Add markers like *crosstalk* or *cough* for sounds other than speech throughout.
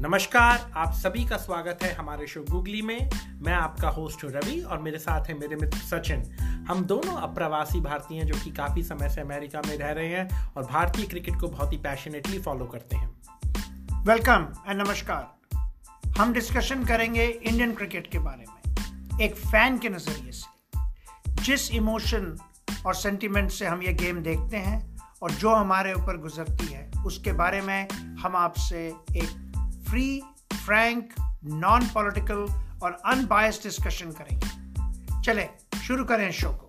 नमस्कार, आप सभी का स्वागत है हमारे शो गूगली में। मैं आपका होस्ट हूँ रवि और मेरे साथ है मेरे मित्र सचिन। हम दोनों अप्रवासी भारतीय हैं जो कि काफ़ी समय से अमेरिका में रह रहे हैं और भारतीय क्रिकेट को बहुत ही पैशनेटली फॉलो करते हैं। वेलकम एंड नमस्कार। हम डिस्कशन करेंगे इंडियन क्रिकेट के बारे में, एक फ़ैन के नज़रिए से, जिस इमोशन और सेंटिमेंट से हम ये गेम देखते हैं और जो हमारे ऊपर गुजरती है, उसके बारे में हम आपसे एक फ्री फ्रैंक नॉन पॉलिटिकल और अनबायस्ड डिस्कशन करेंगे। चले, शुरू करें शो को।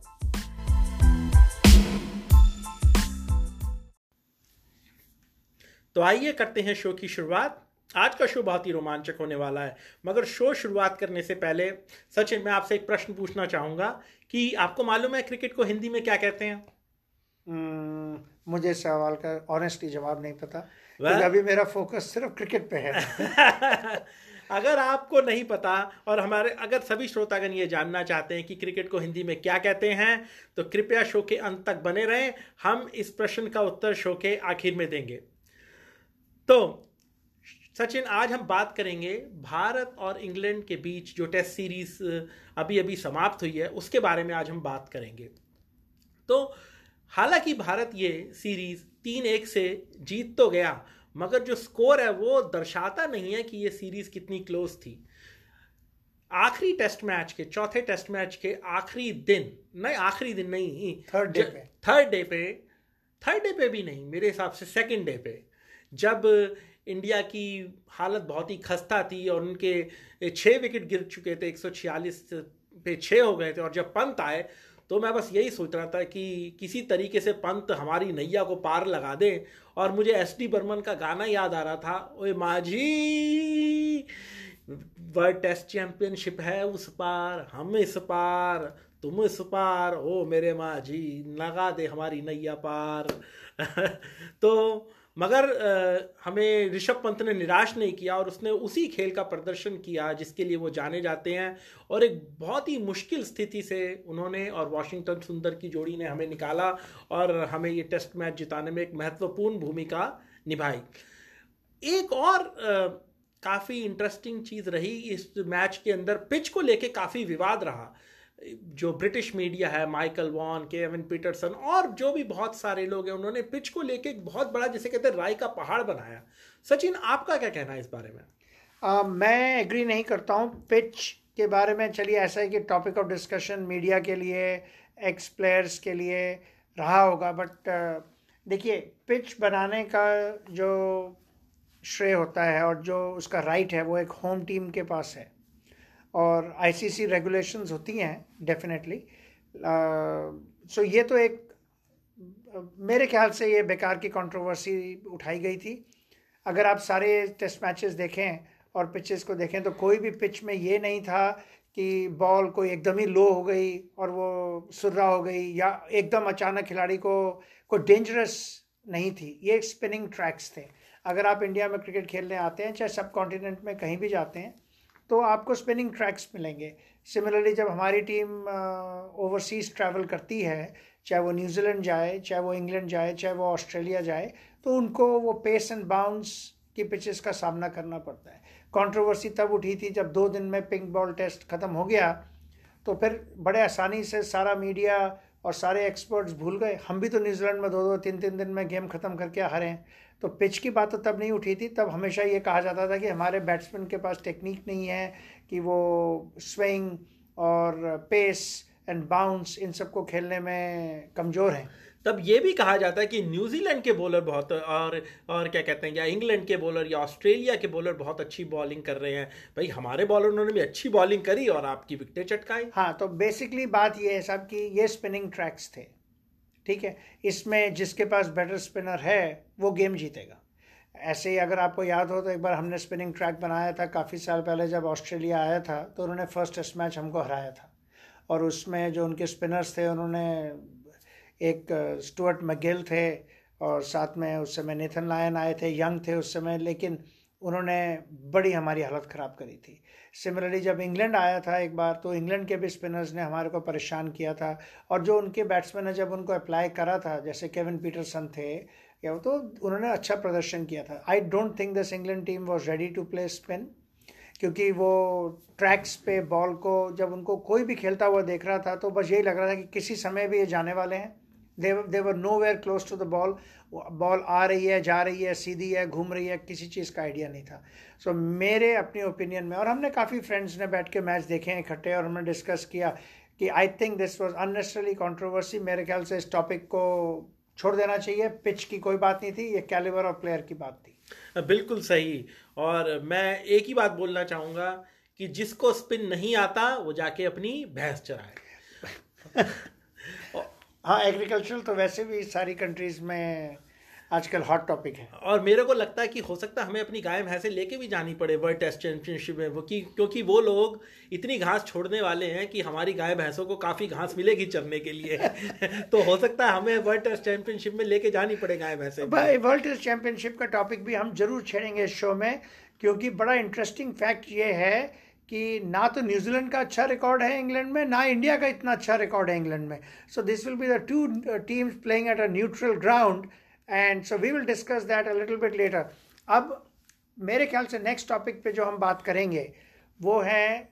तो आइए करते हैं शो की शुरुआत। आज का शो बहुत ही रोमांचक होने वाला है, मगर शो शुरुआत करने से पहले सचिन, मैं आपसे एक प्रश्न पूछना चाहूँगा कि आपको मालूम है क्रिकेट को हिंदी में क्या कहते हैं? मुझे सवाल का ऑनेस्टली जवाब नहीं पता। क्योंकि अभी मेरा फोकस सिर्फ़ क्रिकेट पे है। *laughs* अगर आपको नहीं पता और हमारे अगर सभी श्रोतागण ये जानना चाहते हैं कि क्रिकेट को हिंदी में क्या कहते हैं तो कृपया शो के अंत तक बने रहें। हम इस प्रश्न का उत्तर शो के आखिर में देंगे। तो सचिन आज हम बात करेंगे भारत और इंग्लैंड के बीच जो टेस्ट सीरीज़ अभी अभी समाप्त हुई है उसके बारे में आज हम बात करेंगे। तो हालाँकि भारत ये सीरीज़ तीन एक से जीत तो गया मगर जो स्कोर है वो दर्शाता नहीं है कि ये सीरीज़ कितनी क्लोज थी। आखिरी टेस्ट मैच के चौथे टेस्ट मैच के आखिरी दिन नहीं आखिरी दिन नहीं थर्ड डे पे। थर्ड डे पे थर्ड डे पे भी नहीं मेरे हिसाब से सेकंड डे पे जब इंडिया की हालत बहुत ही खस्ता थी और उनके छः विकेट गिर चुके थे 146 पे छः हो गए थे और जब पंत आए तो मैं बस यही सोच रहा था कि किसी तरीके से पंत हमारी नैया को पार लगा दे। और मुझे एस डी बर्मन का गाना याद आ रहा था, ओए माझी, वर्ल्ड टेस्ट चैंपियनशिप है उस पार, हम इस पार, तुम इस पार, ओ मेरे माझी, लगा दे हमारी नैया पार। *laughs* तो मगर हमें ऋषभ पंत ने निराश नहीं किया और उसने उसी खेल का प्रदर्शन किया जिसके लिए वो जाने जाते हैं। और एक बहुत ही मुश्किल स्थिति से उन्होंने और वॉशिंगटन सुंदर की जोड़ी ने हमें निकाला और हमें ये टेस्ट मैच जिताने में एक महत्वपूर्ण भूमिका निभाई। एक और काफ़ी इंटरेस्टिंग चीज़ रही, इस मैच के अंदर पिच को लेके काफ़ी विवाद रहा। जो ब्रिटिश मीडिया है माइकल वॉन केविन पीटरसन और जो भी बहुत सारे लोग हैं उन्होंने पिच को लेके एक बहुत बड़ा जैसे कहते हैं राय का पहाड़ बनाया। सचिन आपका क्या कहना है इस बारे में? आ, मैं एग्री नहीं करता हूँ पिच के बारे में। चलिए ऐसा है कि टॉपिक ऑफ़ डिस्कशन मीडिया के लिए एक्स प्लेयर्स के लिए रहा होगा बट देखिए पिच बनाने का जो श्रेय होता है और जो उसका राइट है वो एक होम टीम के पास है। और आईसीसी रेगुलेशंस होती हैं डेफिनेटली सो ये तो एक, मेरे ख्याल से ये बेकार की कंट्रोवर्सी उठाई गई थी। अगर आप सारे टेस्ट मैचेस देखें और पिचेस को देखें तो कोई भी पिच में ये नहीं था कि बॉल कोई एकदम ही लो हो गई और वो सुर्रा हो गई या एकदम अचानक खिलाड़ी को कोई डेंजरस नहीं थी। ये स्पिनिंग ट्रैक्स थे। अगर आप इंडिया में क्रिकेट खेलने आते हैं, चाहे सब कॉन्टिनेंट में कहीं भी जाते हैं तो आपको स्पिनिंग ट्रैक्स मिलेंगे। सिमिलरली जब हमारी टीम ओवरसीज़ ट्रैवल करती है, चाहे वो न्यूजीलैंड जाए, चाहे वो इंग्लैंड जाए, चाहे वो ऑस्ट्रेलिया जाए तो उनको वो पेस एंड बाउंस की पिचेस का सामना करना पड़ता है। कंट्रोवर्सी तब उठी थी जब दो दिन में पिंक बॉल टेस्ट ख़त्म हो गया तो फिर बड़े आसानी से सारा मीडिया और सारे एक्सपर्ट्स भूल गए। हम भी तो न्यूजीलैंड में दो दो तीन तीन दिन में गेम ख़त्म करके हारे तो पिच की बात तो तब नहीं उठी थी तब हमेशा ये कहा जाता था कि हमारे बैट्समैन के पास टेक्निक नहीं है कि वो स्विंग और पेस एंड बाउंस इन सबको खेलने में कमज़ोर हैं। तब ये भी कहा जाता है कि न्यूजीलैंड के बॉलर बहुत और और क्या कहते हैं या इंग्लैंड के बॉलर या ऑस्ट्रेलिया के बॉलर बहुत अच्छी बॉलिंग कर रहे हैं। भाई हमारे बॉलर ने भी अच्छी बॉलिंग करी और आपकी विकटें चटकाई। हाँ तो बेसिकली बात ये है साहब कि ये स्पिनिंग ट्रैक्स थे। ठीक है? इसमें जिसके पास बेटर स्पिनर है, वो गेम जीतेगा। ऐसे ही अगर आपको याद हो तो एक बार हमने स्पिनिंग ट्रैक बनाया था काफ़ी साल पहले जब ऑस्ट्रेलिया आया था तो उन्होंने फ़र्स्ट टेस्ट मैच हमको हराया था। और उसमें जो उनके स्पिनर्स थे, उन्होंने एक स्टुअर्ट मगिल थे और साथ में उस समय नेथन लायन आए थे यंग थे उस समय, लेकिन उन्होंने बड़ी हमारी हालत ख़राब करी थी। सिमिलरली जब इंग्लैंड आया था एक बार तो इंग्लैंड के भी स्पिनर्स ने हमारे को परेशान किया था और जो उनके बैट्समैन ने जब उनको अप्लाई करा था, जैसे केविन पीटरसन थे, या तो उन्होंने अच्छा प्रदर्शन किया था। I don't think this England team was ready to play spin क्योंकि वो ट्रैक्स पे बॉल को, जब उनको कोई भी खेलता हुआ देख रहा था तो बस यही लग रहा था कि किसी समय भी ये जाने वाले हैं। They they were nowhere close to the ball ball आ रही है जा रही है सीधी है घूम रही है किसी चीज़ का आइडिया नहीं था। सो so, मेरे अपनी ओपिनियन में और हमने काफ़ी फ्रेंड्स ने बैठ के मैच देखे हैं इकट्ठे और हमने डिस्कस किया कि I think this was unnecessarily controversy मेरे ख्याल से इस टॉपिक को छोड़ देना चाहिए। पिच की कोई बात नहीं थी ये कैलिबर और प्लेयर की बात थी। बिल्कुल सही। और मैं एक ही बात बोलना चाहूँगा कि जिसको स्पिन नहीं आता वो जाके अपनी भैंस चराए। *laughs* हाँ एग्रीकल्चर तो वैसे भी सारी कंट्रीज़ में आजकल हॉट टॉपिक है। और मेरे को लगता है कि हो सकता है हमें अपनी गाय भैंसे लेके भी जानी पड़े वर्ल्ड टेस्ट चैंपियनशिप में वो कि क्योंकि वो लोग इतनी घास छोड़ने वाले हैं कि हमारी गाय भैंसों को काफ़ी घास मिलेगी चरने के लिए। *laughs* तो हो सकता है हमें वर्ल्ड टेस्ट चैंपियनशिप में लेके जानी पड़े गाय भैंसे। भाई वर्ल्ड टेस्ट चैंपियनशिप का टॉपिक भी हम ज़रूर छेड़ेंगे इस शो में क्योंकि बड़ा इंटरेस्टिंग फैक्ट ये है कि ना तो न्यूजीलैंड का अच्छा रिकॉर्ड है इंग्लैंड में, ना इंडिया का इतना अच्छा रिकॉर्ड है इंग्लैंड में। So this will be the two teams playing at a neutral ground and so we will discuss that a little bit later अब मेरे ख्याल से नेक्स्ट टॉपिक पे जो हम बात करेंगे, वो है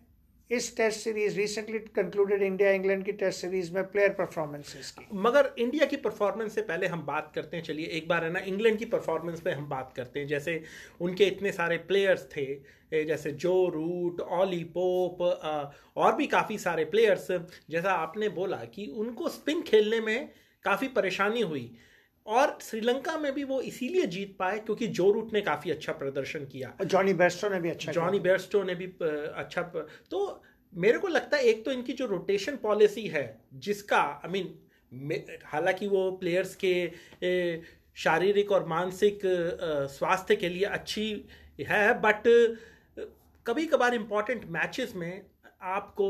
इस test series recently concluded India England की टेस्ट सीरीज़ में प्लेयर परफॉर्मेंसेस की। मगर इंडिया की परफॉर्मेंस से पहले हम बात करते हैं, चलिए एक बार है ना इंग्लैंड की परफॉर्मेंस पे हम बात करते हैं। जैसे उनके इतने सारे प्लेयर्स थे जैसे जो रूट ऑली पोप और भी काफ़ी सारे प्लेयर्स जैसा आपने बोला कि उनको स्पिन खेलने में काफ़ी परेशानी हुई और श्रीलंका में भी वो इसीलिए जीत पाए क्योंकि जो रूट ने काफ़ी अच्छा प्रदर्शन किया। जॉनी बेस्टो ने भी अच्छा जॉनी बेस्टो ने भी अच्छा तो मेरे को लगता है एक तो इनकी जो रोटेशन पॉलिसी है जिसका आई मीन हालाँकि वो प्लेयर्स के शारीरिक और मानसिक स्वास्थ्य के लिए अच्छी है बट कभी कभार इंपॉर्टेंट मैचेस में आपको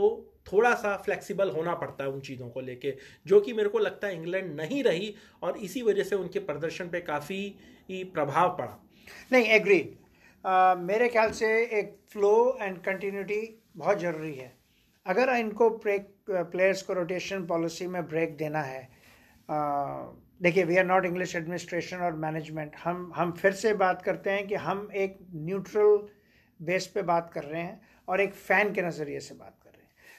थोड़ा सा फ्लेक्सिबल होना पड़ता है उन चीज़ों को लेके जो कि मेरे को लगता है इंग्लैंड नहीं रही और इसी वजह से उनके प्रदर्शन पे काफ़ी प्रभाव पड़ा। नहीं एग्री uh, मेरे ख्याल से एक फ्लो एंड कंटिन्यूटी बहुत ज़रूरी है। अगर इनको ब्रेक प्लेयर्स को रोटेशन पॉलिसी में ब्रेक देना है देखिए we are not English administration और मैनेजमेंट हम हम फिर से बात करते हैं कि हम एक न्यूट्रल बेस पे बात कर रहे हैं और एक फ़ैन के नज़रिए से बात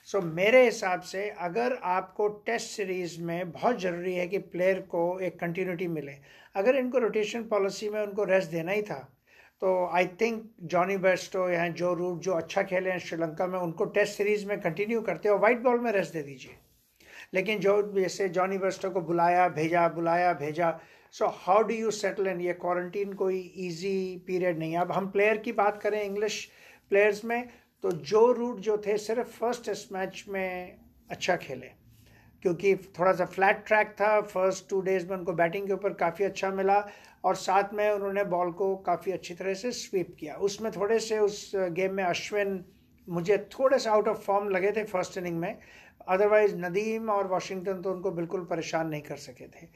सो so, मेरे हिसाब से अगर आपको टेस्ट सीरीज़ में बहुत ज़रूरी है कि प्लेयर को एक कंटिन्यूटी मिले। अगर इनको रोटेशन पॉलिसी में उनको रेस्ट देना ही था तो आई थिंक जॉनी बेस्टो या जो रूट जो अच्छा खेले हैं श्रीलंका में उनको टेस्ट सीरीज़ में कंटिन्यू करते हो वाइट बॉल में रेस्ट दे दीजिए। लेकिन जो जैसे जॉनी बेस्टो को बुलाया भेजा बुलाया भेजा so how do you settle in ये क्वारंटीन कोई ईजी पीरियड नहीं अब हम प्लेयर की बात करें इंग्लिश प्लेयर्स में तो जो रूट जो थे, सिर्फ़ फ़र्स्ट टेस्ट मैच में अच्छा खेले। क्योंकि थोड़ा सा फ्लैट ट्रैक था फ़र्स्ट टू डेज़ में उनको बैटिंग के ऊपर काफ़ी अच्छा मिला और साथ में उन्होंने बॉल को काफ़ी अच्छी तरह से स्वीप किया। उसमें थोड़े से उस गेम में अश्विन मुझे थोड़े से आउट ऑफ़ फॉर्म लगे थे फ़र्स्ट इनिंग में। अदरवाइज़ नदीम और वाशिंगटन तो उनको बिल्कुल परेशान नहीं कर सके थे।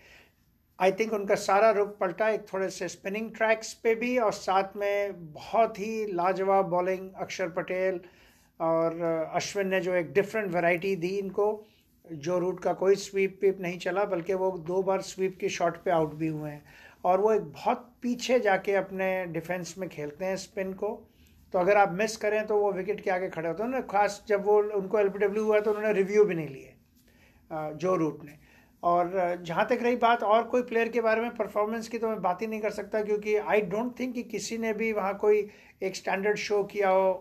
आई थिंक उनका सारा रुख पलटा, एक थोड़े से स्पिनिंग ट्रैक्स पे भी और साथ में बहुत ही लाजवाब बॉलिंग अक्षर पटेल और अश्विन ने जो एक डिफरेंट वैरायटी दी इनको, जो रूट का कोई स्वीप विप नहीं चला, बल्कि वो दो बार स्वीप की शॉट पे आउट भी हुए हैं। और वो एक बहुत पीछे जाके अपने डिफेंस में खेलते हैं स्पिन को। तो अगर आप मिस करें तो वो विकेट के आगे खड़े होते हैं। खास जब वो उनको एल हुआ तो उन्होंने रिव्यू भी नहीं लिए जो रूट ने। और जहाँ तक रही बात और कोई प्लेयर के बारे में परफॉर्मेंस की तो मैं बात ही नहीं कर सकता क्योंकि आई डोंट थिंक कि किसी ने भी वहाँ कोई एक स्टैंडर्ड शो किया हो,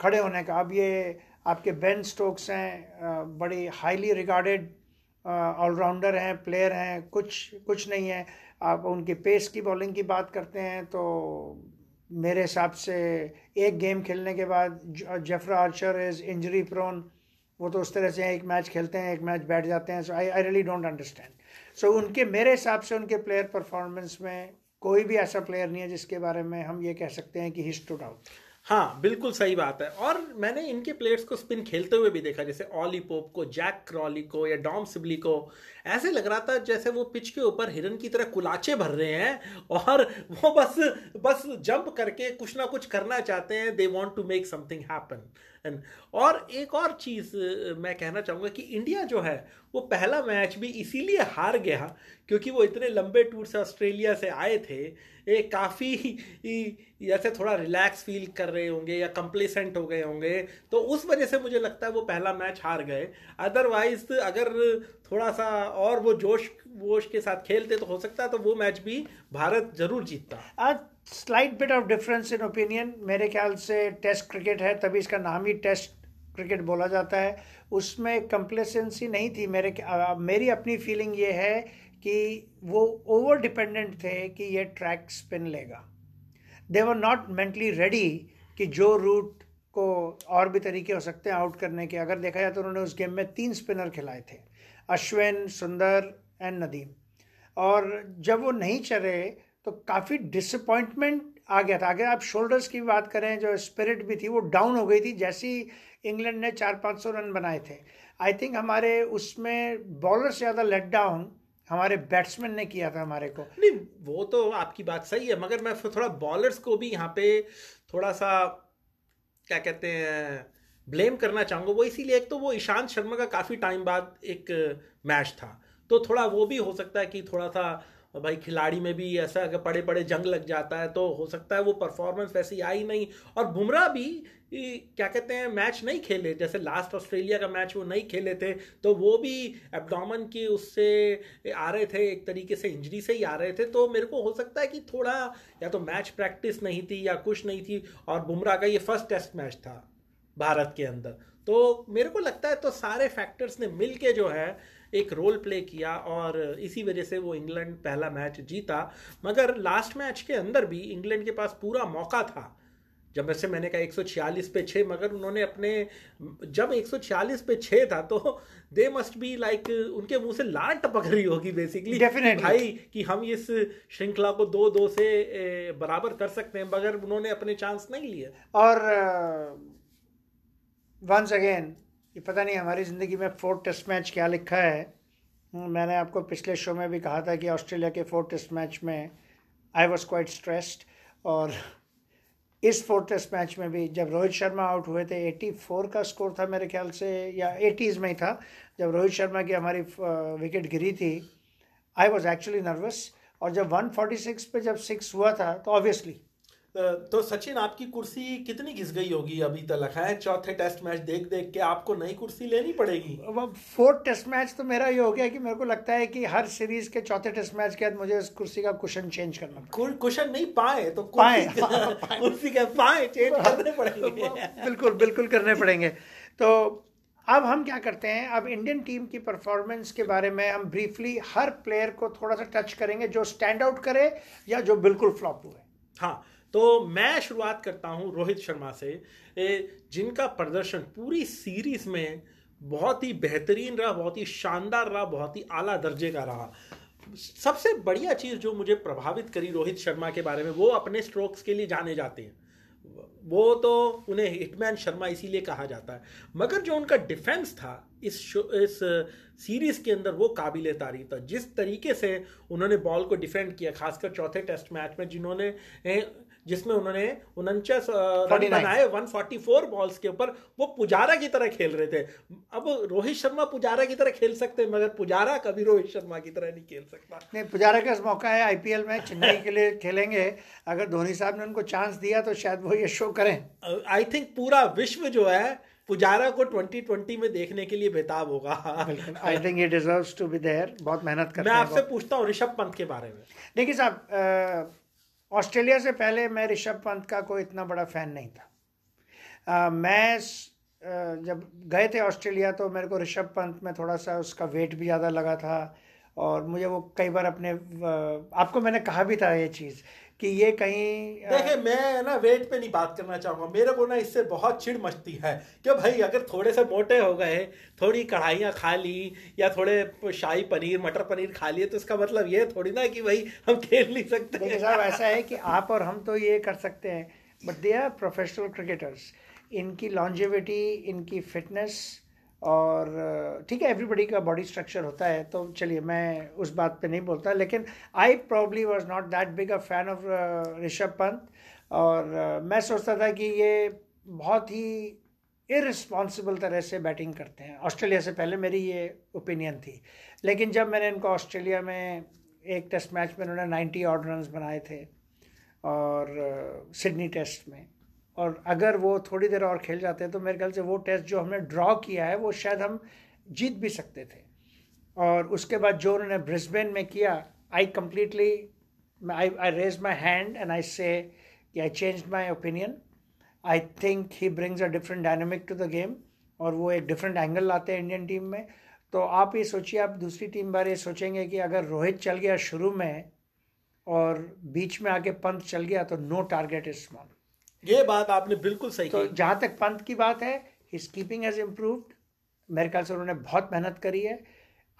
खड़े होने का। अब ये आपके बेन स्टोक्स हैं बड़ी हाईली रिगार्डेड ऑलराउंडर हैं प्लेयर हैं, कुछ कुछ नहीं है। आप उनके पेस की बॉलिंग की बात करते हैं तो मेरे हिसाब से एक गेम खेलने के बाद Jofra Archer is injury prone वो तो उस तरह से एक मैच खेलते हैं, एक मैच बैठ जाते हैं। So I I really don't understand so उनके, मेरे हिसाब से उनके प्लेयर परफॉर्मेंस में कोई भी ऐसा प्लेयर नहीं है जिसके बारे में हम ये कह सकते हैं कि ही स्टूड आउट हाँ बिल्कुल सही बात है। और मैंने इनके प्लेयर्स को स्पिन खेलते हुए भी देखा, जैसे ऑली पोप को जैक क्रॉली को या डॉम सिबली को। ऐसे लग रहा था जैसे वो पिच के ऊपर हिरन की तरह कुलाचे भर रहे हैं और वो बस बस जंप करके कुछ ना कुछ करना चाहते हैं। They want to make something happen और एक और चीज़ मैं कहना चाहूँगा कि इंडिया जो है, वो पहला मैच भी इसीलिए हार गया क्योंकि वो इतने लंबे टूर से ऑस्ट्रेलिया से आए थे, ये काफ़ी जैसे थोड़ा रिलैक्स फील कर रहे होंगे या कंप्लेसेंट हो गए होंगे। तो उस वजह से मुझे लगता है वो पहला मैच हार गए। अदरवाइज़ अगर थोड़ा सा और वो जोश वोश के साथ खेलते तो हो सकता है तो वो मैच भी भारत ज़रूर जीतता। Slight bit of difference in opinion मेरे ख्याल से टेस्ट क्रिकेट है तभी इसका नाम ही टेस्ट क्रिकेट बोला जाता है। उसमें कंप्लेसेंसी नहीं थी। मेरे आ, मेरी अपनी फीलिंग ये है कि वो ओवर डिपेंडेंट थे कि ये ट्रैक स्पिन लेगा। They were not mentally ready कि जो रूट को और भी तरीके हो सकते हैं आउट करने के। अगर देखा जाए तो उन्होंने उस गेम में तीन स्पिनर खिलाए थे अश्विन सुंदर एंड नदीम। और जब वो नहीं चले तो काफ़ी डिसअपॉइंटमेंट आ गया था। अगर आप शोल्डर्स की बात करें, जो स्पिरिट भी थी, वो डाउन हो गई थी, जैसी इंग्लैंड ने चार पाँच सौ रन बनाए थे। आई थिंक हमारे उसमें बॉलर से ज़्यादा लेट डाउन हमारे बैट्समैन ने किया था हमारे को। नहीं, वो तो आपकी बात सही है, मगर मैं थोड़ा बॉलर्स को भी यहाँ पे थोड़ा सा क्या कहते हैं ब्लेम करना चाहूँगा। वो इसीलिए एक तो वो ईशांत शर्मा का काफ़ी टाइम बाद एक मैच था। तो थोड़ा वो भी हो सकता है कि थोड़ा सा भाई खिलाड़ी में भी ऐसा अगर पड़े पड़े जंग लग जाता है तो हो सकता है वो परफॉर्मेंस वैसी आई नहीं। और बुमराह भी क्या कहते हैं मैच नहीं खेले। जैसे लास्ट ऑस्ट्रेलिया का मैच वो नहीं खेले थे तो वो भी एबडोमन की उससे आ रहे थे, एक तरीके से इंजरी से ही आ रहे थे। तो मेरे को हो सकता है कि थोड़ा या तो मैच प्रैक्टिस नहीं थी या कुछ नहीं थी, और बुमराह का ये फ़र्स्ट टेस्ट मैच था भारत के अंदर। तो मेरे को लगता है तो सारे फैक्टर्स ने मिल के जो है एक रोल प्ले किया और इसी वजह से वो इंग्लैंड पहला मैच जीता। मगर लास्ट मैच के अंदर भी इंग्लैंड के पास पूरा मौका था। जब वैसे मैंने कहा 146 पे छः मगर उन्होंने अपने जब 146 पे छः था तो दे मस्ट बी लाइक उनके मुँह से लाल टपक रही होगी बेसिकली भाई कि हम इस श्रृंखला को दो दो से बराबर कर सकते हैं मगर उन्होंने अपने चांस नहीं लिए। और वंस uh, अगेन ये पता नहीं हमारी ज़िंदगी में फोर्थ टेस्ट मैच क्या लिखा है? हम्म, मैंने आपको पिछले शो में भी कहा था कि ऑस्ट्रेलिया के फोर्थ टेस्ट मैच में आई वॉज़ क्वाइट स्ट्रेस्ड और इस फोर्थ टेस्ट मैच में भी जब रोहित शर्मा आउट हुए थे 84 का स्कोर था मेरे ख्याल से या 80s में ही था जब रोहित शर्मा की हमारी विकेट गिरी थी आई वॉज़ एक्चुअली नर्वस और जब 146 पे जब सिक्स हुआ था तो ऑब्वियसली तो सचिन आपकी कुर्सी कितनी घिस गई होगी अभी तक? है चौथे टेस्ट मैच देख देख के आपको नई कुर्सी लेनी पड़ेगी? अब फोर्थ टेस्ट मैच तो मेरा ये हो गया कि मेरे को लगता है कि हर सीरीज़ के चौथे टेस्ट मैच के बाद मुझे इस कुर्सी का कुशन चेंज करना कुशन नहीं पाए तो *laughs* पाए कुर्सी के पाए चेंज करने पड़ेंगे। बिल्कुल बिल्कुल करने पड़ेंगे। तो अब हम क्या करते हैं अब इंडियन टीम की परफॉर्मेंस के बारे में हम ब्रीफली हर प्लेयर को थोड़ा सा टच करेंगे जो स्टैंड आउट करे या जो बिल्कुल फ्लॉप हुए। हाँ तो मैं शुरुआत करता हूँ रोहित शर्मा से जिनका प्रदर्शन पूरी सीरीज़ में बहुत ही बेहतरीन रहा, बहुत ही शानदार रहा, बहुत ही आला दर्जे का रहा। सबसे बढ़िया चीज़ जो मुझे प्रभावित करी रोहित शर्मा के बारे में, वो अपने स्ट्रोक्स के लिए जाने जाते हैं। वो तो उन्हें हिटमैन शर्मा इसीलिए कहा जाता है। मगर जो उनका डिफेंस था, इस इस सीरीज़ के अंदर वो काबिल तारीफ़ था। जिस तरीके से उन्होंने बॉल को डिफेंड किया, खासकर चौथे टेस्ट मैच में जिन्होंने जिसमें उन्होंने उनचास रन बनाए 144 बॉल्स के ऊपर। वो पुजारा की तरह खेल रहे थे। अब रोहित शर्मा पुजारा की तरह खेल सकते हैं मगर पुजारा कभी रोहित शर्मा की तरह नहीं खेल सकता। नहीं पुजारा का मौका है आईपीएल में चेन्नई के लिए खेलेंगे। अगर धोनी साहब ने उनको चांस दिया तो शायद वो ये शो करें। आई थिंक पूरा विश्व जो है पुजारा को 2020 में देखने के लिए बेताब होगा। I think he deserves to be there बहुत मेहनत करते हैं मैं आपसे पूछता हूँ ऋषभ पंत के बारे में। देखिए साहब ऑस्ट्रेलिया से पहले मैं ऋषभ पंत का कोई इतना बड़ा फ़ैन नहीं था। आ, मैं जब गए थे ऑस्ट्रेलिया तो मेरे को ऋषभ पंत में थोड़ा सा उसका वेट भी ज़्यादा लगा था और मुझे वो कई बार अपने आपको मैंने कहा भी था ये चीज़ कि ये कहीं देखिए मैं ना वेट पे नहीं बात करना चाहूँगा। मेरे को ना इससे बहुत चिड़ मचती है कि भाई अगर थोड़े से मोटे हो गए थोड़ी कढ़ाइयाँ खा ली या थोड़े शाही पनीर मटर पनीर खा लिए तो इसका मतलब ये थोड़ी ना कि भाई हम खेल नहीं सकते। साहब ऐसा है कि आप और हम तो ये कर सकते हैं but they are professional cricketers इनकी लॉन्जिविटी इनकी फिटनेस और ठीक है एवरीबडी का बॉडी स्ट्रक्चर होता है तो चलिए मैं उस बात पे नहीं बोलता लेकिन I probably was not that big a fan of Rishabh Pant और uh, मैं सोचता था कि ये बहुत ही इरिस्पॉन्सिबल तरह से बैटिंग करते हैं। ऑस्ट्रेलिया से पहले मेरी ये ओपिनियन थी लेकिन जब मैंने इनको ऑस्ट्रेलिया में एक टेस्ट मैच में उन्होंने नाइन्टी ऑड रन बनाए थे और सिडनी uh, टेस्ट में और अगर वो थोड़ी देर और खेल जाते हैं तो मेरे ख्याल से वो टेस्ट जो हमने ड्रॉ किया है, वो शायद हम जीत भी सकते थे। और उसके बाद जो उन्होंने ब्रिस्बेन में किया I completely I I raise my hand and I say I change my opinion I think he brings a different dynamic to the game और वो एक डिफरेंट एंगल लाते हैं इंडियन टीम में। तो आप ये सोचिए, आप दूसरी टीम बारे सोचेंगे कि अगर रोहित चल गया शुरू में और बीच में आके पंत चल गया तो नो टारगेट इज़ स्मॉल ये बात आपने बिल्कुल सही तो जहाँ तक पंत की बात है हिज कीपिंग हैज़ इम्प्रूव्ड मेरे ख्याल से उन्होंने बहुत मेहनत करी है।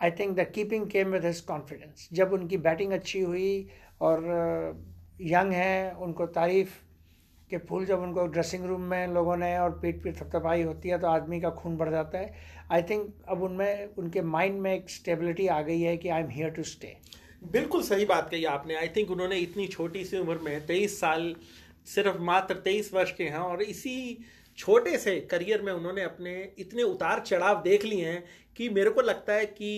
I think the keeping came with his confidence जब उनकी बैटिंग अच्छी हुई और यंग uh, है उनको तारीफ़ के फूल जब उनको ड्रेसिंग रूम में लोगों ने और पीठ पे थपथपाई होती है तो आदमी का खून बढ़ जाता है। आई थिंक अब उनमें उनके माइंड में एक स्टेबिलिटी आ गई है कि I am here to stay बिल्कुल सही बात कही आपने। आई थिंक उन्होंने इतनी छोटी सी उम्र में तेईस साल सिर्फ़ मात्र तेईस वर्ष के हैं और इसी छोटे से करियर में उन्होंने अपने इतने उतार चढ़ाव देख लिए हैं कि मेरे को लगता है कि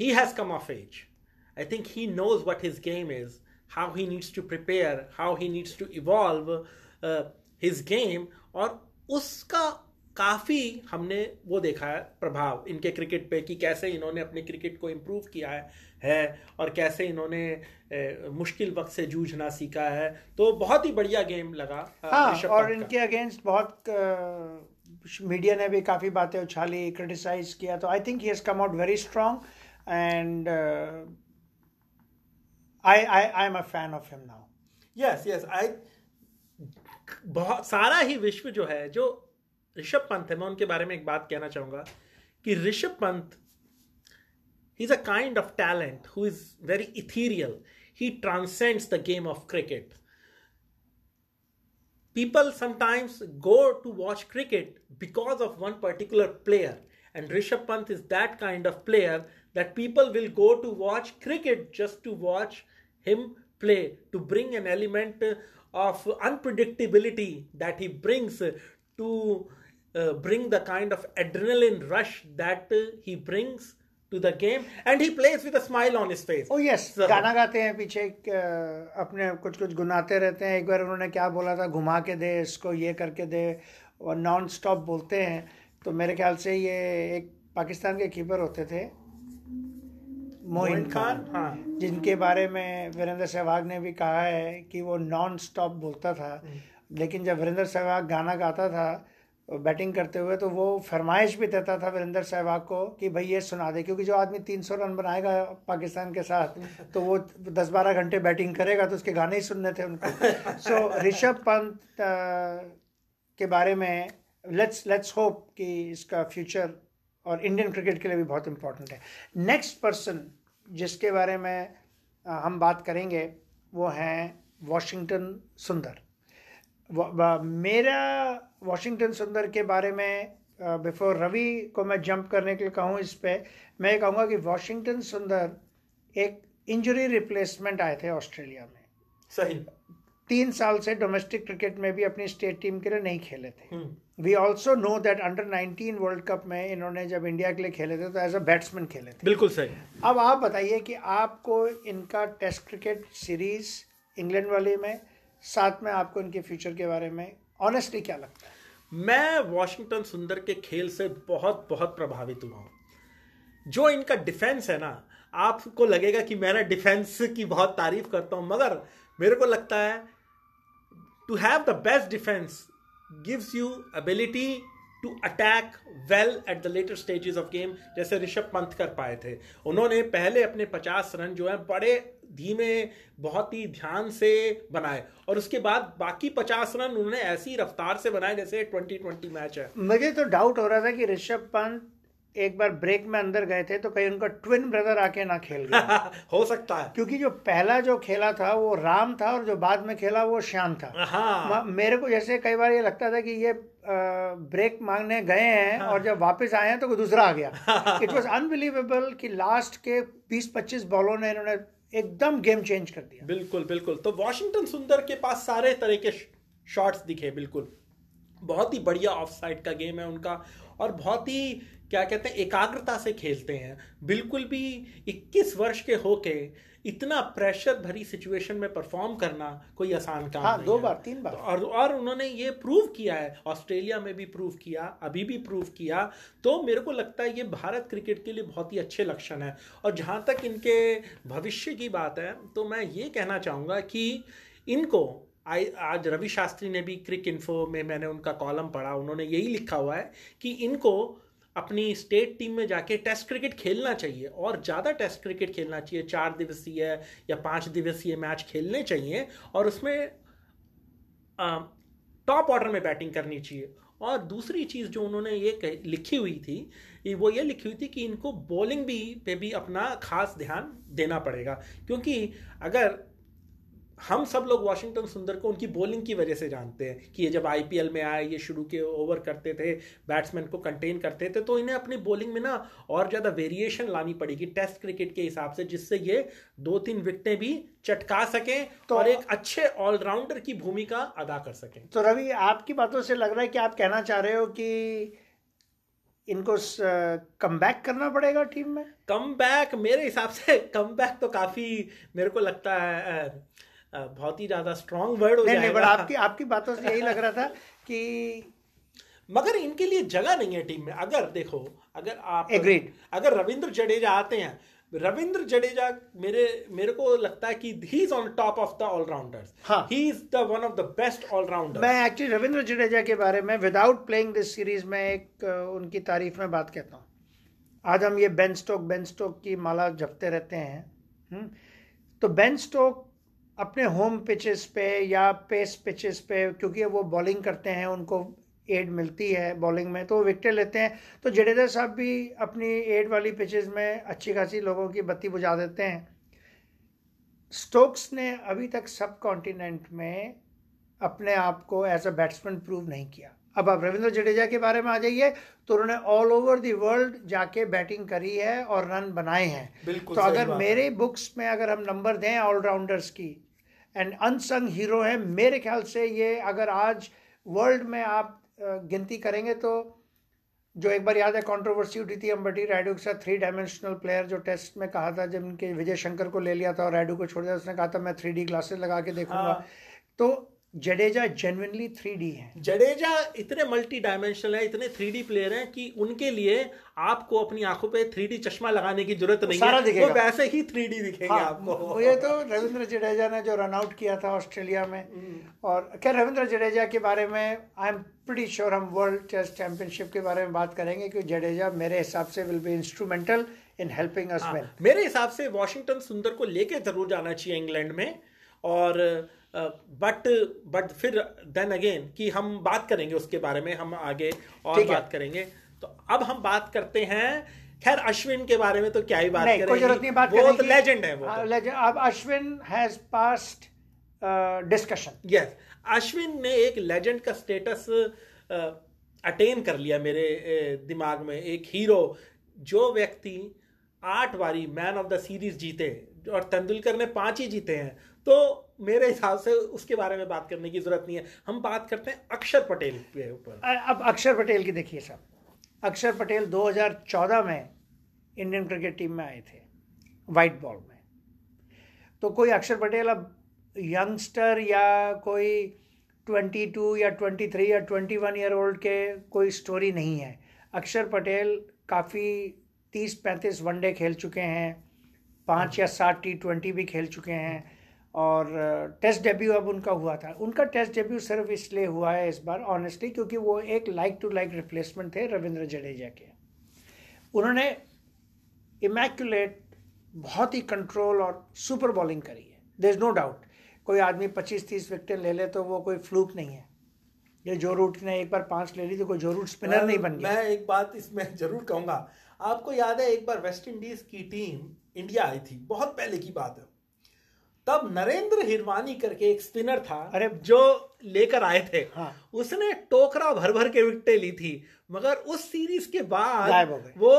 he has come of age I think he knows what his game is how he needs to prepare how he needs to evolve his game और उसका काफ़ी हमने वो देखा है प्रभाव इनके क्रिकेट पे कि कैसे इन्होंने अपने क्रिकेट को इम्प्रूव किया है है और कैसे इन्होंने ए, मुश्किल वक्त से जूझना सीखा है। तो बहुत ही बढ़िया गेम लगा हाँ, और इनके अगेंस्ट बहुत मीडिया ने भी काफ़ी बातें उछाली क्रिटिसाइज किया तो I think he has come out very strong and I I I am a fan of him now yes yes I बहुत सारा ही विश्व जो है जो ऋषभ पंत है। मैं उनके बारे में एक बात कहना चाहूँगा कि Rishabh Pant he is a kind of talent who is very ethereal he transcends the game of cricket people sometimes go to watch cricket because of one particular player and Rishabh Pant is that kind of player that people will go to watch cricket just to watch him play to bring an element of unpredictability that he brings to uh, bring the kind of adrenaline rush that uh, he brings to the game. And he plays with a smile on his face. Oh yes, so, गाना गाते हैं पीछे uh, अपने कुछ कुछ गुनाते रहते हैं। एक बार उन्होंने क्या बोला था? घुमा के दे इसको ये करके दे। और नॉन स्टॉप बोलते हैं। तो मेरे ख्याल से ये एक पाकिस्तान के कीपर होते थे। मोइन खान हाँ। जिनके बारे में वीरेंद्र सहवाग ने भी कहा है कि वो नॉन स्टॉप बोलता था। हम्म। लेकिन जब वीरेंद्र सहवाग गाना गाता था बैटिंग करते हुए तो वो फरमाइश भी देता था वीरेंद्र सहवाग को कि भाई ये सुना दे, क्योंकि जो आदमी 300 रन बनाएगा पाकिस्तान के साथ तो वो 10-12 घंटे बैटिंग करेगा तो उसके गाने ही सुनने थे उनको। सो ऋषभ पंत के बारे में लेट्स लेट्स होप कि इसका फ्यूचर और इंडियन क्रिकेट के लिए भी बहुत इम्पोर्टेंट है। नेक्स्ट पर्सन जिसके बारे में हम बात करेंगे, वो हैं वॉशिंगटन सुंदर। मेरा वॉशिंगटन सुंदर के बारे में बिफोर रवि को मैं जंप करने के लिए कहूँ इस पर मैं ये कहूँगा कि वॉशिंगटन सुंदर एक इंजरी रिप्लेसमेंट आए थे ऑस्ट्रेलिया में। सही। तीन साल से डोमेस्टिक क्रिकेट में भी अपनी स्टेट टीम के लिए नहीं खेले थे। We also know that under 19 World Cup में इन्होंने जब इंडिया के लिए खेले थे तो एज अ बैट्समैन खेले थे। बिल्कुल सही। अब आप बताइए कि आपको इनका टेस्ट क्रिकेट सीरीज़ इंग्लैंड वाले में साथ में आपको इनके फ्यूचर के बारे में ऑनेस्टली क्या लगता है? मैं वॉशिंगटन सुंदर के खेल से बहुत बहुत प्रभावित हुआ हूँ। जो इनका डिफेंस है ना, आपको लगेगा कि मैं ना डिफेंस की बहुत तारीफ़ करता हूँ, मगर मेरे को लगता है to have the best defence gives you ability to attack well at the later stages of game जैसे ऋषभ पंत कर पाए थे। उन्होंने पहले अपने 50 रन जो है, बड़े धीमे बहुत ही ध्यान से बनाए। और उसके बाद बाकी 50 रन उन्होंने ऐसी रफ्तार से बनाए जैसे 2020 मैच है। मुझे तो डाउट हो रहा था कि ऋषभ पंत एक बार ब्रेक में अंदर गए थे तो कहीं उनका ट्विन ब्रदर आके ना खेल गया। *laughs* हो सकता है। क्योंकि जो पहला जो खेला था वो राम था और जो बाद में खेला वो श्याम था। हाँ। मेरे को जैसे कई बार ये लगता था कि ये ब्रेक मांगने गए हैं हाँ। और जब वापस आए हैं तो कोई दूसरा आ गया। इट वॉज़ अनबिलीवेबल कि लास्ट के 20-25 बॉलों ने इन्होंने एकदम गेम चेंज कर दिया। बिल्कुल बिल्कुल। तो वॉशिंगटन सुंदर के पास सारे तरह के शॉट्स दिखे, बिल्कुल। बहुत ही बढ़िया ऑफ़ साइड का गेम है उनका और बहुत ही, क्या कहते हैं, एकाग्रता से खेलते हैं। बिल्कुल भी 21 वर्ष के होके इतना प्रेशर भरी सिचुएशन में परफॉर्म करना कोई आसान काम हाँ नहीं दो है। बार तीन बार तो और और उन्होंने ये प्रूव किया है ऑस्ट्रेलिया में भी प्रूव किया अभी भी प्रूव किया तो मेरे को लगता है ये भारत क्रिकेट के लिए बहुत ही अच्छे लक्षण है और जहाँ तक इनके भविष्य की बात है तो मैं ये कहना चाहूँगा कि इनको आई आज रवि शास्त्री ने भी क्रिक इन्फो में मैंने उनका कॉलम पढ़ा उन्होंने यही लिखा हुआ है कि इनको अपनी स्टेट टीम में जाके टेस्ट क्रिकेट खेलना चाहिए और ज़्यादा टेस्ट क्रिकेट खेलना चाहिए। चार दिवसीय या पाँच दिवसीय मैच खेलने चाहिए और उसमें टॉप ऑर्डर में बैटिंग करनी चाहिए। और दूसरी चीज़ जो उन्होंने ये लिखी हुई थी वो ये लिखी हुई थी कि इनको बॉलिंग भी पे भी अपना खास ध्यान देना पड़ेगा। क्योंकि अगर हम सब लोग वाशिंगटन सुंदर को उनकी बॉलिंग की वजह से जानते हैं कि ये जब आईपीएल में आए ये शुरू के ओवर करते थे बैट्समैन को कंटेन करते थे तो इन्हें अपनी बॉलिंग में ना और ज़्यादा वेरिएशन लानी पड़ेगी टेस्ट क्रिकेट के हिसाब से जिससे ये दो तीन विकेटें भी चटका सकें तो- और एक अच्छे ऑलराउंडर की भूमिका अदा कर सकें। तो रवि आपकी बातों से लग रहा है कि आप कहना चाह रहे हो कि इनको कम बैक करना पड़ेगा टीम में? कम बैक मेरे हिसाब से कम बैक तो काफ़ी मेरे को लगता है बहुत ही ज़्यादा स्ट्रांग वर्ड हो नहीं नहीं बट आपकी आपकी बातों से यही लग रहा था कि मगर इनके लिए जगह नहीं है टीम में। अगर देखो अगर आप Agreed. अगर रविंद्र जडेजा आते हैं रविंद्र जडेजा मेरे मेरे को लगता है कि he is on top of the allrounders हाँ। He is the one of the best allrounder मैं एक्चुअली रविंद्र जडेजा के बारे में विदाउट प्लेइंग दिस सीरीज़ में एक उनकी तारीफ़ में बात कहता हूँ। आज हम ये बेन स्टोक बेन स्टोक की माला जपते रहते हैं। हम्म, तो बेन स्टोक अपने होम पिचेस पे या पेस पिचेस पे क्योंकि वो बॉलिंग करते हैं उनको एड मिलती है बॉलिंग में तो वो विकेटें लेते हैं। तो जडेजा साहब भी अपनी एड वाली पिचेस में अच्छी खासी लोगों की बत्ती बुझा देते हैं। स्टोक्स ने अभी तक सब कॉन्टिनेंट में अपने आप को एज अ बैट्समैन प्रूव नहीं किया। अब आप रविंद्र जडेजा के बारे में आ जाइए तो उन्होंने ऑल ओवर दी वर्ल्ड जाके बैटिंग करी है और रन बनाए हैं। तो अगर। मेरे बुक्स में अगर हम नंबर दें ऑलराउंडर्स की एंड अनसंग हीरो है मेरे ख्याल से ये अगर आज वर्ल्ड में आप गिनती करेंगे तो जो एक बार याद है कंट्रोवर्सी उठी थी अम्बटी रायडू के साथ थ्री डायमेंशनल प्लेयर जो टेस्ट में कहा था जब इनके विजय शंकर को ले लिया था और रायडू को छोड़ दिया उसने कहा था मैं थ्री डी ग्लासेस लगा के देखूँगा हाँ। तो जडेजा जेन्युइनली थ्री डी है। जडेजा इतने मल्टी डायमेंशनल है इतने थ्री डी प्लेयर हैं कि उनके लिए आपको अपनी आँखों पे थ्री डी चश्मा लगाने की ज़रूरत नहीं सारा है वो वैसे ही थ्री डी दिखेंगे हाँ, आपको। मुझे तो रविंद्र जडेजा ने जो रन आउट किया था ऑस्ट्रेलिया में। हम्म। और क्या रविंद्र जडेजा के बारे में आई एम प्रीटी श्योर हम वर्ल्ड टेस्ट चैंपियनशिप के बारे में बात करेंगे कि जडेजा मेरे हिसाब से will be instrumental in helping us win मेरे हिसाब से वॉशिंगटन सुंदर को लेके ज़रूर जाना चाहिए इंग्लैंड में। और बट बट फिर देन अगेन कि हम बात करेंगे उसके बारे में हम आगे और बात करेंगे। तो अब हम बात करते हैं खैर अश्विन के बारे में तो क्या ही बात कोई ज़रूरत नहीं बात वो तो लेजेंड है वो हाँ, तो। अब Ashwin has past discussion yes Ashwin ने एक लेजेंड का स्टेटस अटेन कर लिया मेरे दिमाग में। एक हीरो जो व्यक्ति आठ बारी मैन ऑफ़ द सीरीज़ जीते और तेंदुलकर ने पाँच ही जीते हैं। तो मेरे हिसाब से उसके बारे में बात करने की ज़रूरत नहीं है। हम बात करते हैं अक्षर पटेल के ऊपर। अब अक्षर पटेल की देखिए साहब अक्षर पटेल 2014 में इंडियन क्रिकेट टीम में आए थे वाइट बॉल में। तो कोई अक्षर पटेल अब यंगस्टर या कोई 22 या 23 या 21 ईयर ओल्ड के कोई स्टोरी नहीं है। अक्षर पटेल काफ़ी 30-35 वनडे खेल चुके हैं, पाँच या सात टी ट्वेंटी भी खेल चुके हैं। और टेस्ट डेब्यू अब उनका हुआ था। उनका टेस्ट डेब्यू सिर्फ़ इसलिए हुआ है इस बार ऑनेस्टली क्योंकि वो एक लाइक टू लाइक रिप्लेसमेंट थे रविंद्र जडेजा के। उन्होंने इमैक्यूलेट बहुत ही कंट्रोल और सुपर बॉलिंग करी है। देर इज़ नो डाउट कोई आदमी 25-30 विकेटें ले ले तो वो कोई फ्लूक नहीं है। ये जो रूट ने एक बार पाँच ले ली तो कोई जो रूट स्पिनर नहीं बन गया। मैं एक बात इसमें ज़रूर कहूँगा आपको याद है एक बार वेस्ट इंडीज की टीम इंडिया आई थी बहुत पहले की बात है। तब नरेंद्र हिरवानी करके एक स्पिनर था अरे जो लेकर आए थे हाँ। उसने टोकरा भर भर के विकेटें ली थी मगर उस सीरीज़ के गायब हो बाद गए। वो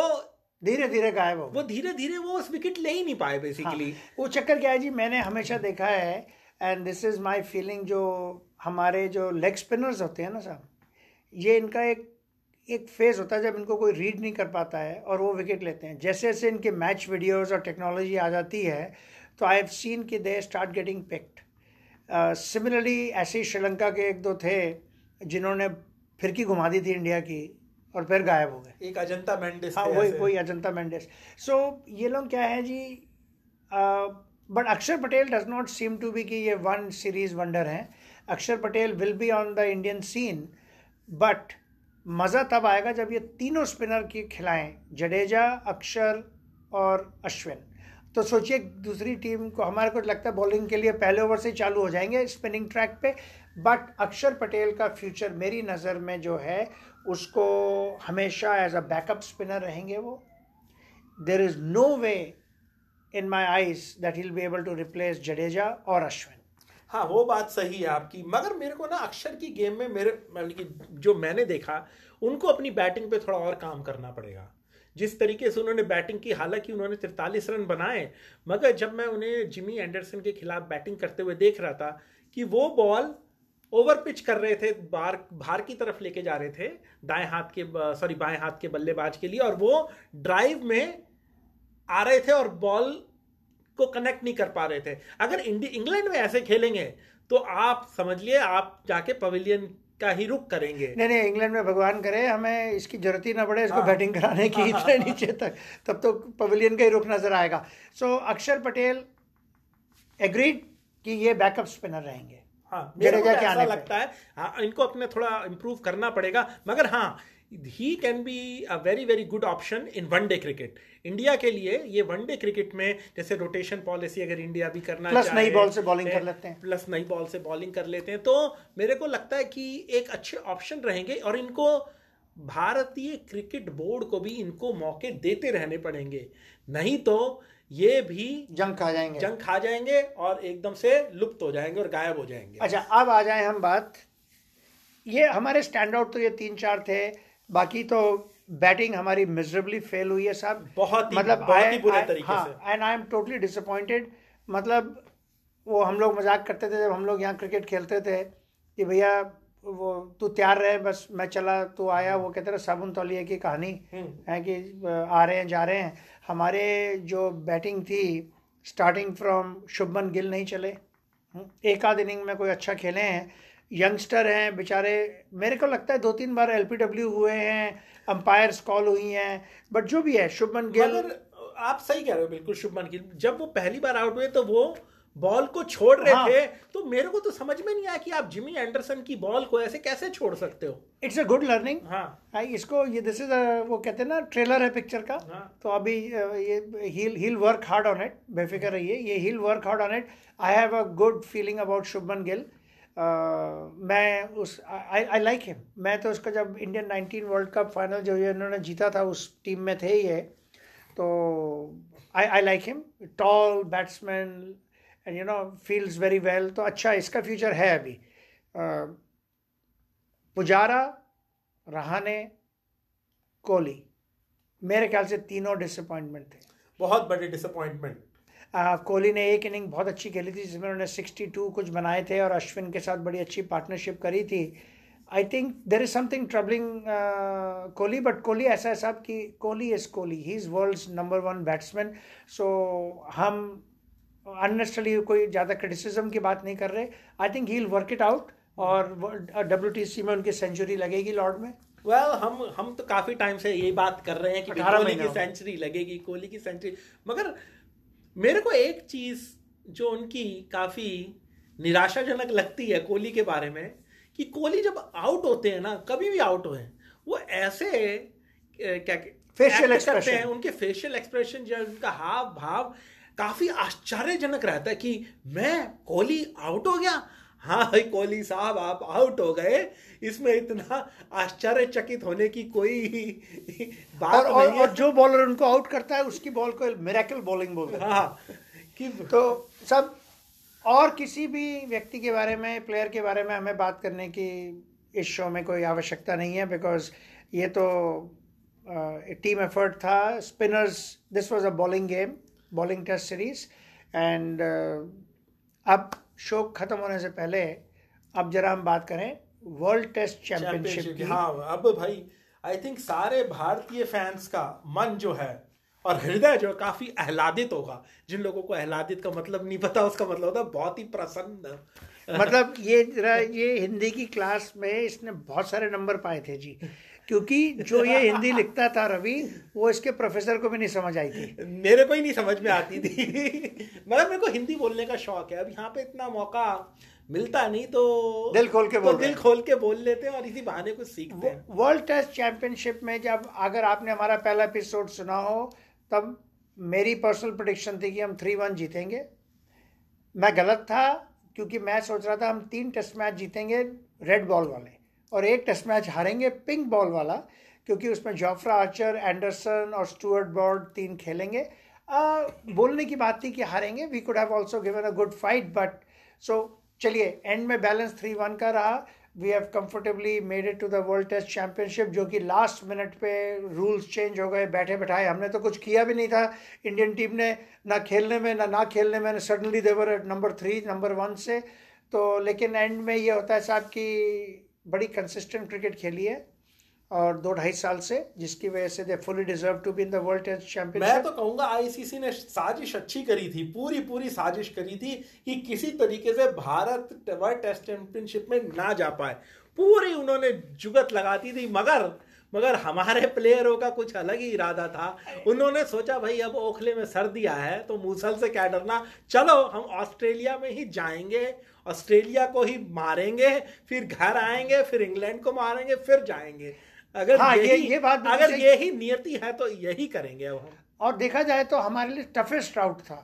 धीरे धीरे गायब हो वो धीरे धीरे वो उस विकेट ले ही नहीं पाए बेसिकली हाँ, वो चक्कर क्या है जी मैंने हमेशा देखा है and this is my feeling जो हमारे जो लेग स्पिनर्स होते हैं ना साहब ये इनका एक एक फ़ेज़ होता है जब इनको कोई रीड नहीं कर पाता है और वो विकेट लेते हैं जैसे जैसे इनके मैच वीडियोस और टेक्नोलॉजी आ जाती है तो आई हैव सीन कि they start getting picked similarly ऐसे ही श्रीलंका के एक दो थे जिन्होंने फिरकी घुमा दी थी इंडिया की और फिर गायब हो गए। एक अजंता मेंडिस हाँ वही वही अजंता मेंडिस। सो so, ये लोग क्या है जी but Akshar Patel does not seem to be कि ये वन सीरीज़ वंडर हैं। Akshar Patel will be on the Indian scene but मज़ा तब आएगा जब ये तीनों स्पिनर की खिलाएँ जडेजा अक्षर और अश्विन तो सोचिए, दूसरी टीम को हमारे को लगता है बॉलिंग के लिए पहले ओवर से चालू हो जाएँगे स्पिनिंग ट्रैक पे। बट अक्षर पटेल का फ्यूचर मेरी नज़र में जो है, उसको हमेशा एज अ बैकअप स्पिनर रहेंगे वो। There is no way in my eyes that will be able to replace Jadeja और अश्विन हाँ वो बात सही है आपकी, मगर मेरे को ना अक्षर की गेम में मेरे मतलब कि जो मैंने देखा, उनको अपनी बैटिंग पे थोड़ा और काम करना पड़ेगा। जिस तरीके से उन्होंने बैटिंग की, हालाँकि उन्होंने तिरतालीस रन बनाए, मगर जब मैं उन्हें जिमी एंडरसन के खिलाफ बैटिंग करते हुए देख रहा था कि वो बॉल ओवर पिच कर रहे थे बार बाहर की तरफ़ लेके जा रहे थे, दाएँ हाथ के, सॉरी, बाएँ हाथ के बल्लेबाज के लिए, और वो ड्राइव में आ रहे थे और बॉल को कनेक्ट नहीं कर पा रहे थे। अगर इंग्लैंड में ऐसे खेलेंगे तो आप समझ लिए आप जाके पवेलियन का ही रुख करेंगे। नहीं नहीं इंग्लैंड में भगवान करे हमें इसकी ज़रूरत ही ना पड़े इसको बैटिंग हाँ। कराने की *laughs* इतने नीचे तक तब तो पवेलियन का ही रुख नज़र आएगा। सो so, अक्षर पटेल एग्रीड कि ये बैकअप स्पिनर रहेंगे। हाँ मेरे को ऐसा लगता है हाँ इनको अपने थोड़ा इम्प्रूव करना पड़ेगा मगर हाँ he can be a very very good option in one cricket India के लिए ये वनडे क्रिकेट में जैसे रोटेशन पॉलिसी अगर इंडिया भी करना प्लस नई बॉल से बॉलिंग कर लेते हैं। प्लस नई बॉल से बॉलिंग कर लेते हैं। तो मेरे को लगता है कि एक अच्छे ऑप्शन रहेंगे और इनको भारतीय क्रिकेट बोर्ड को भी इनको मौके देते रहने पड़ेंगे। नहीं तो ये भी जंग खा जाएँगे। जंग खा जाएँगे और एकदम से लुप्त हो जाएँगे और गायब हो जाएँगे। अच्छा अब आ जाए हम बात। ये हमारे स्टैंड आउट तो ये तीन चार थे। बाकी तो बैटिंग हमारी मिजरेबली फेल हुई है साहब। बहुत ही, मतलब बहुत ही बुरे तरीके हाँ, से। And I am totally disappointed मतलब वो हम लोग मज़ाक करते थे जब हम लोग यहाँ क्रिकेट खेलते थे कि भैया वो तू तैयार रहे बस मैं चला तू आया वो कहते रहे साबुन तौलिए की कहानी हम्म। है कि आ रहे हैं जा रहे हैं। हमारे जो बैटिंग थी स्टार्टिंग फ्रॉम शुभमन गिल नहीं चले। एक आध इनिंग में कोई अच्छा खेले हैं यंगस्टर हैं बेचारे मेरे को लगता है दो तीन बार एलपीडब्ल्यू हुए हैं अंपायर्स कॉल हुई हैं बट जो भी है शुभमन गिल। आप सही कह रहे हो बिल्कुल शुभमन गिल। जब वो पहली बार आउट हुए तो वो बॉल को छोड़ रहे हाँ. थे तो मेरे को तो समझ में नहीं आया कि आप जिमी एंडरसन की बॉल को ऐसे कैसे छोड़ सकते हो। इट्स अ गुड लर्निंग हाँ। इसको ये दिस इज़ वो कहते हैं ना ट्रेलर है पिक्चर का। हाँ. तो अभी ये he'll he'll work hard on it बेफिक्र रहिए ये he'll work hard on it I have a good feeling about Shubman Gill. मैं उस आई लाइक हिम मैं तो उसका जब इंडियन 19 वर्ल्ड कप फाइनल जो ये इन्होंने जीता था उस टीम में थे ये तो I I like him tall batsman and you know feels very well तो अच्छा इसका फ्यूचर है अभी। पुजारा रहाने कोहली। मेरे ख्याल से तीनों डिसअपॉइंटमेंट थे। बहुत बड़े डिसअपॉइंटमेंट कोहली ने एक इनिंग बहुत अच्छी खेली थी जिसमें उन्होंने 62 कुछ बनाए थे और अश्विन के साथ बड़ी अच्छी पार्टनरशिप करी थी। I think there is something troubling Kohli but Kohli ऐसा है साहब कि Kohli is Kohli. He is world number one batsman so हम अननेसरली कोई ज़्यादा क्रिटिसिज्म की बात नहीं कर रहे. I think he will work it out और डब्ल्यू टी सी में उनकी सेंचुरी लगेगी लॉर्ड में। वेल well, हम हम तो काफ़ी टाइम से यही बात कर रहे हैं कि कोहली की सेंचुरी लगेगी कोहली की सेंचुरी मगर मेरे को एक चीज़ जो उनकी काफ़ी निराशाजनक लगती है कोहली के बारे में कि कोहली जब आउट होते हैं ना कभी भी आउट हुए वो ऐसे क्या फेशियल एक्सप्रेशन हैं उनके फेशियल एक्सप्रेशन जो उनका हाव भाव काफ़ी आश्चर्यजनक रहता है कि मैं कोहली आउट हो गया? हाँ भाई कोहली साहब आप आउट हो गए। इसमें इतना आश्चर्यचकित होने की कोई बात और, नहीं और, है। और जो बॉलर उनको आउट करता है उसकी बॉल को मेरेकल बॉलिंग बोलते हैं। हाँ। कि तो सब और किसी भी व्यक्ति के बारे में प्लेयर के बारे में हमें बात करने की इस शो में कोई आवश्यकता नहीं है बिकॉज़ ये तो टीम एफर्ट था। Spinners this was a bowling game bowling test series and अब शो ख़त्म होने से पहले अब जरा हम बात करें वर्ल्ड टेस्ट चैंपियनशिप की। हाँ अब भाई आई थिंक सारे भारतीय फैंस का मन जो है और हृदय जो है काफ़ी आह्लादित होगा। जिन लोगों को आह्लादित का मतलब नहीं पता उसका मतलब होता बहुत ही प्रसन्न। मतलब ये ये हिंदी की क्लास में इसने बहुत सारे नंबर पाए थे जी। क्योंकि जो ये हिंदी लिखता था रवि वो इसके प्रोफेसर को भी नहीं समझ आई थी। मेरे को ही नहीं समझ में आती थी। मतलब मेरे को हिंदी बोलने का शौक है। अब यहाँ पे इतना मौका मिलता नहीं तो दिल खोल के तो बोल दिल खोल के बोल लेते हैं और इसी बहाने को सीखते हैं। वर्ल्ड टेस्ट चैंपियनशिप में जब अगर आपने हमारा पहला एपिसोड सुना हो तब मेरी पर्सनल प्रोडिक्शन थी कि हम थ्री वन जीतेंगे। मैं गलत था क्योंकि मैं सोच रहा था हम तीन टेस्ट मैच जीतेंगे रेड बॉल वाले। और एक टेस्ट मैच हारेंगे पिंक बॉल वाला क्योंकि उसमें जॉफ्रा आर्चर एंडरसन और स्टूअर्ट बॉर्ड तीन खेलेंगे। आ, बोलने की बात थी कि हारेंगे we could have also given a good fight but so चलिए एंड में बैलेंस थ्री वन का रहा। We have comfortably made it to the World Test Championship जो कि लास्ट मिनट पे रूल्स चेंज हो गए बैठे बैठाए। हमने तो कुछ किया भी नहीं था। इंडियन टीम ने ना खेलने में ना ना खेलने में suddenly they were number three number one से। तो लेकिन एंड में ये होता है साहब कि बड़ी कंसिस्टेंट क्रिकेट खेली है, और दो ढाई साल से, जिसकी वजह से they fully deserve to be in the World Test Championship मैं तो कहूँगा आईसीसी ने साजिश अच्छी करी थी पूरी पूरी साजिश करी थी कि किसी तरीके से भारत वर्ल्ड टेस्ट चैंपियनशिप में ना जा पाए। पूरी उन्होंने जुगत लगाती थी, मगर मगर हमारे प्लेयरों का कुछ अलग ही इरादा था। उन्होंने सोचा भाई अब ओखले में सर दिया है तो मूसल से क्या डरना? चलो हम ऑस्ट्रेलिया में ही जाएँगे ऑस्ट्रेलिया को ही मारेंगे फिर घर आएँगे फिर इंग्लैंड को मारेंगे फिर जाएँगे। अगर हाँ, यही, ये, ये बात अगर यही नियति है तो यही करेंगे अब हम। और देखा जाए तो हमारे लिए टफेस्ट राउट था।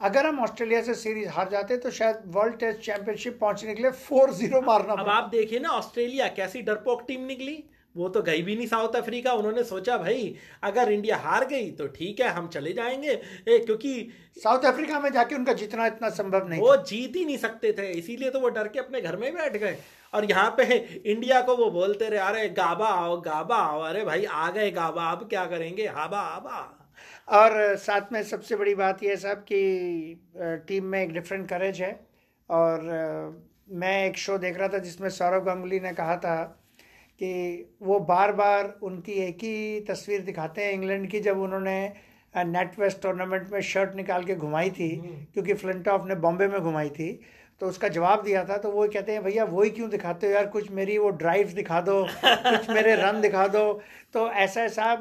अगर हम ऑस्ट्रेलिया से सीरीज़ हार जाते तो शायद वर्ल्ड टेस्ट चैंपियनशिप पहुँचने के लिए फोर ज़ीरो मारना अब आप देखिए ना ऑस्ट्रेलिया कैसी डरपोक टीम निकली। वो तो गई भी नहीं साउथ अफ्रीका। उन्होंने सोचा भाई अगर इंडिया हार गई तो ठीक है हम चले जाएँगे। ए, क्योंकि साउथ अफ्रीका में जाके उनका जीतना इतना संभव नहीं वो जीत ही नहीं सकते थे इसीलिए तो वो डर के अपने घर में ही बैठ गए। और यहाँ पे इंडिया को वो बोलते रहे अरे गाबा आओ गाबा आओ। अरे भाई आ गए गाबा अब क्या करेंगे? हाबा हाबा। और साथ में सबसे बड़ी बात यह साहब कि टीम में एक डिफरेंट करेज है। और मैं एक शो देख रहा था जिसमें सौरभ गांगुली ने कहा था कि वो बार बार उनकी एक ही तस्वीर दिखाते हैं इंग्लैंड की जब उन्होंने नेट वेस्ट टूर्नामेंट में शर्ट निकाल के घुमाई थी हम्म। क्योंकि फ्लिंटॉफ ने बॉम्बे में घुमाई थी तो उसका जवाब दिया था तो वो कहते हैं भैया वही क्यों दिखाते हो यार? कुछ मेरी वो ड्राइव दिखा दो कुछ मेरे *laughs* रन दिखा दो। तो ऐसा ऐसा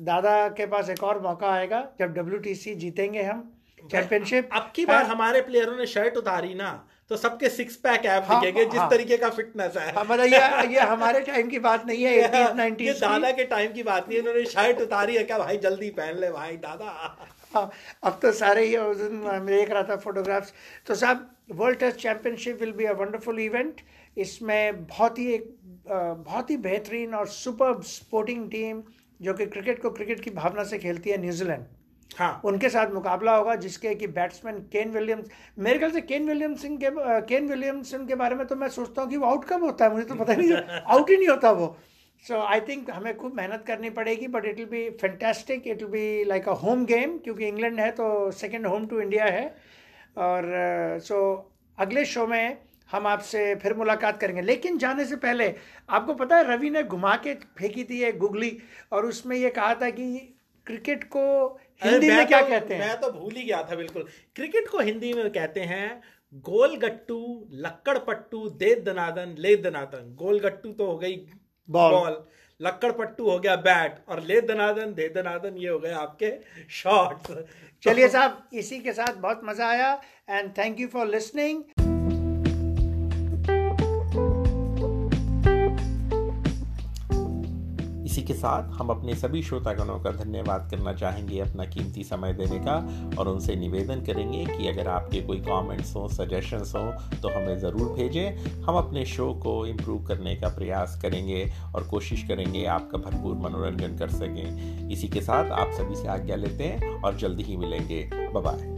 दादा के पास एक और मौका आएगा जब डब्ल्यू जीतेंगे हम चैंपियनशिप अब की बार हमारे प्लेयरों ने शर्ट उतारी ना तो सबके सिक्स पैक ऐप हाँ, दिखेंगे जिस हाँ, तरीके का फिटनेस है। हमारा ये ये हमारे टाइम की बात नहीं है *laughs* ये दादा के टाइम की बात नहीं है उन्होंने शर्ट उतारी है क्या भाई जल्दी पहन ले भाई दादा। हाँ अब तो सारे ही मैं देख रहा था फोटोग्राफ्स तो साहब World Test Championship will be a wonderful event इसमें बहुत ही एक बहुत ही बेहतरीन और सुपर स्पोर्टिंग टीम जो कि क्रिकेट को क्रिकेट की भावना से खेलती है न्यूजीलैंड। हाँ। उनके साथ मुकाबला होगा जिसके कि बैट्समैन केन विलियम्स मेरे ख्याल से केन विलियमसन के केन विलियमसन के बारे में तो मैं सोचता हूँ कि वो आउट कब होता है मुझे तो पता नहीं *laughs* आउट ही नहीं होता वो। सो आई थिंक हमें खूब मेहनत करनी पड़ेगी but it will be fantastic it will be like a home game क्योंकि इंग्लैंड है तो सेकेंड होम टू इंडिया है। और सो uh, so, अगले शो में हम आपसे फिर मुलाकात करेंगे। लेकिन जाने से पहले आपको पता है रवि ने घुमा के फेंकी थी एक गुगली और उसमें ये कहा था कि क्रिकेट को हिंदी में क्या तो, कहते हैं? मैं तो भूल ही गया था बिल्कुल। क्रिकेट को हिंदी में कहते हैं गोल गट्टू लक्कड़ पट्टू दे दनादन ले दनादन गोल गट्टू तो हो गई बॉल। लक्कड़ पट्टू हो गया बैट और ले दनादन दे दनादन ये हो गए आपके शॉट्स। चलिए *laughs* साहब इसी के साथ बहुत मज़ा आया and thank you for listening इसी के साथ हम अपने सभी श्रोतागणों का धन्यवाद करना चाहेंगे अपना कीमती समय देने का और उनसे निवेदन करेंगे कि अगर आपके कोई कमेंट्स हों सजेशंस हों तो हमें ज़रूर भेजें। हम अपने शो को इम्प्रूव करने का प्रयास करेंगे और कोशिश करेंगे आपका भरपूर मनोरंजन कर सकें। इसी के साथ आप सभी से आज्ञा लेते हैं और जल्दी ही मिलेंगे। बाय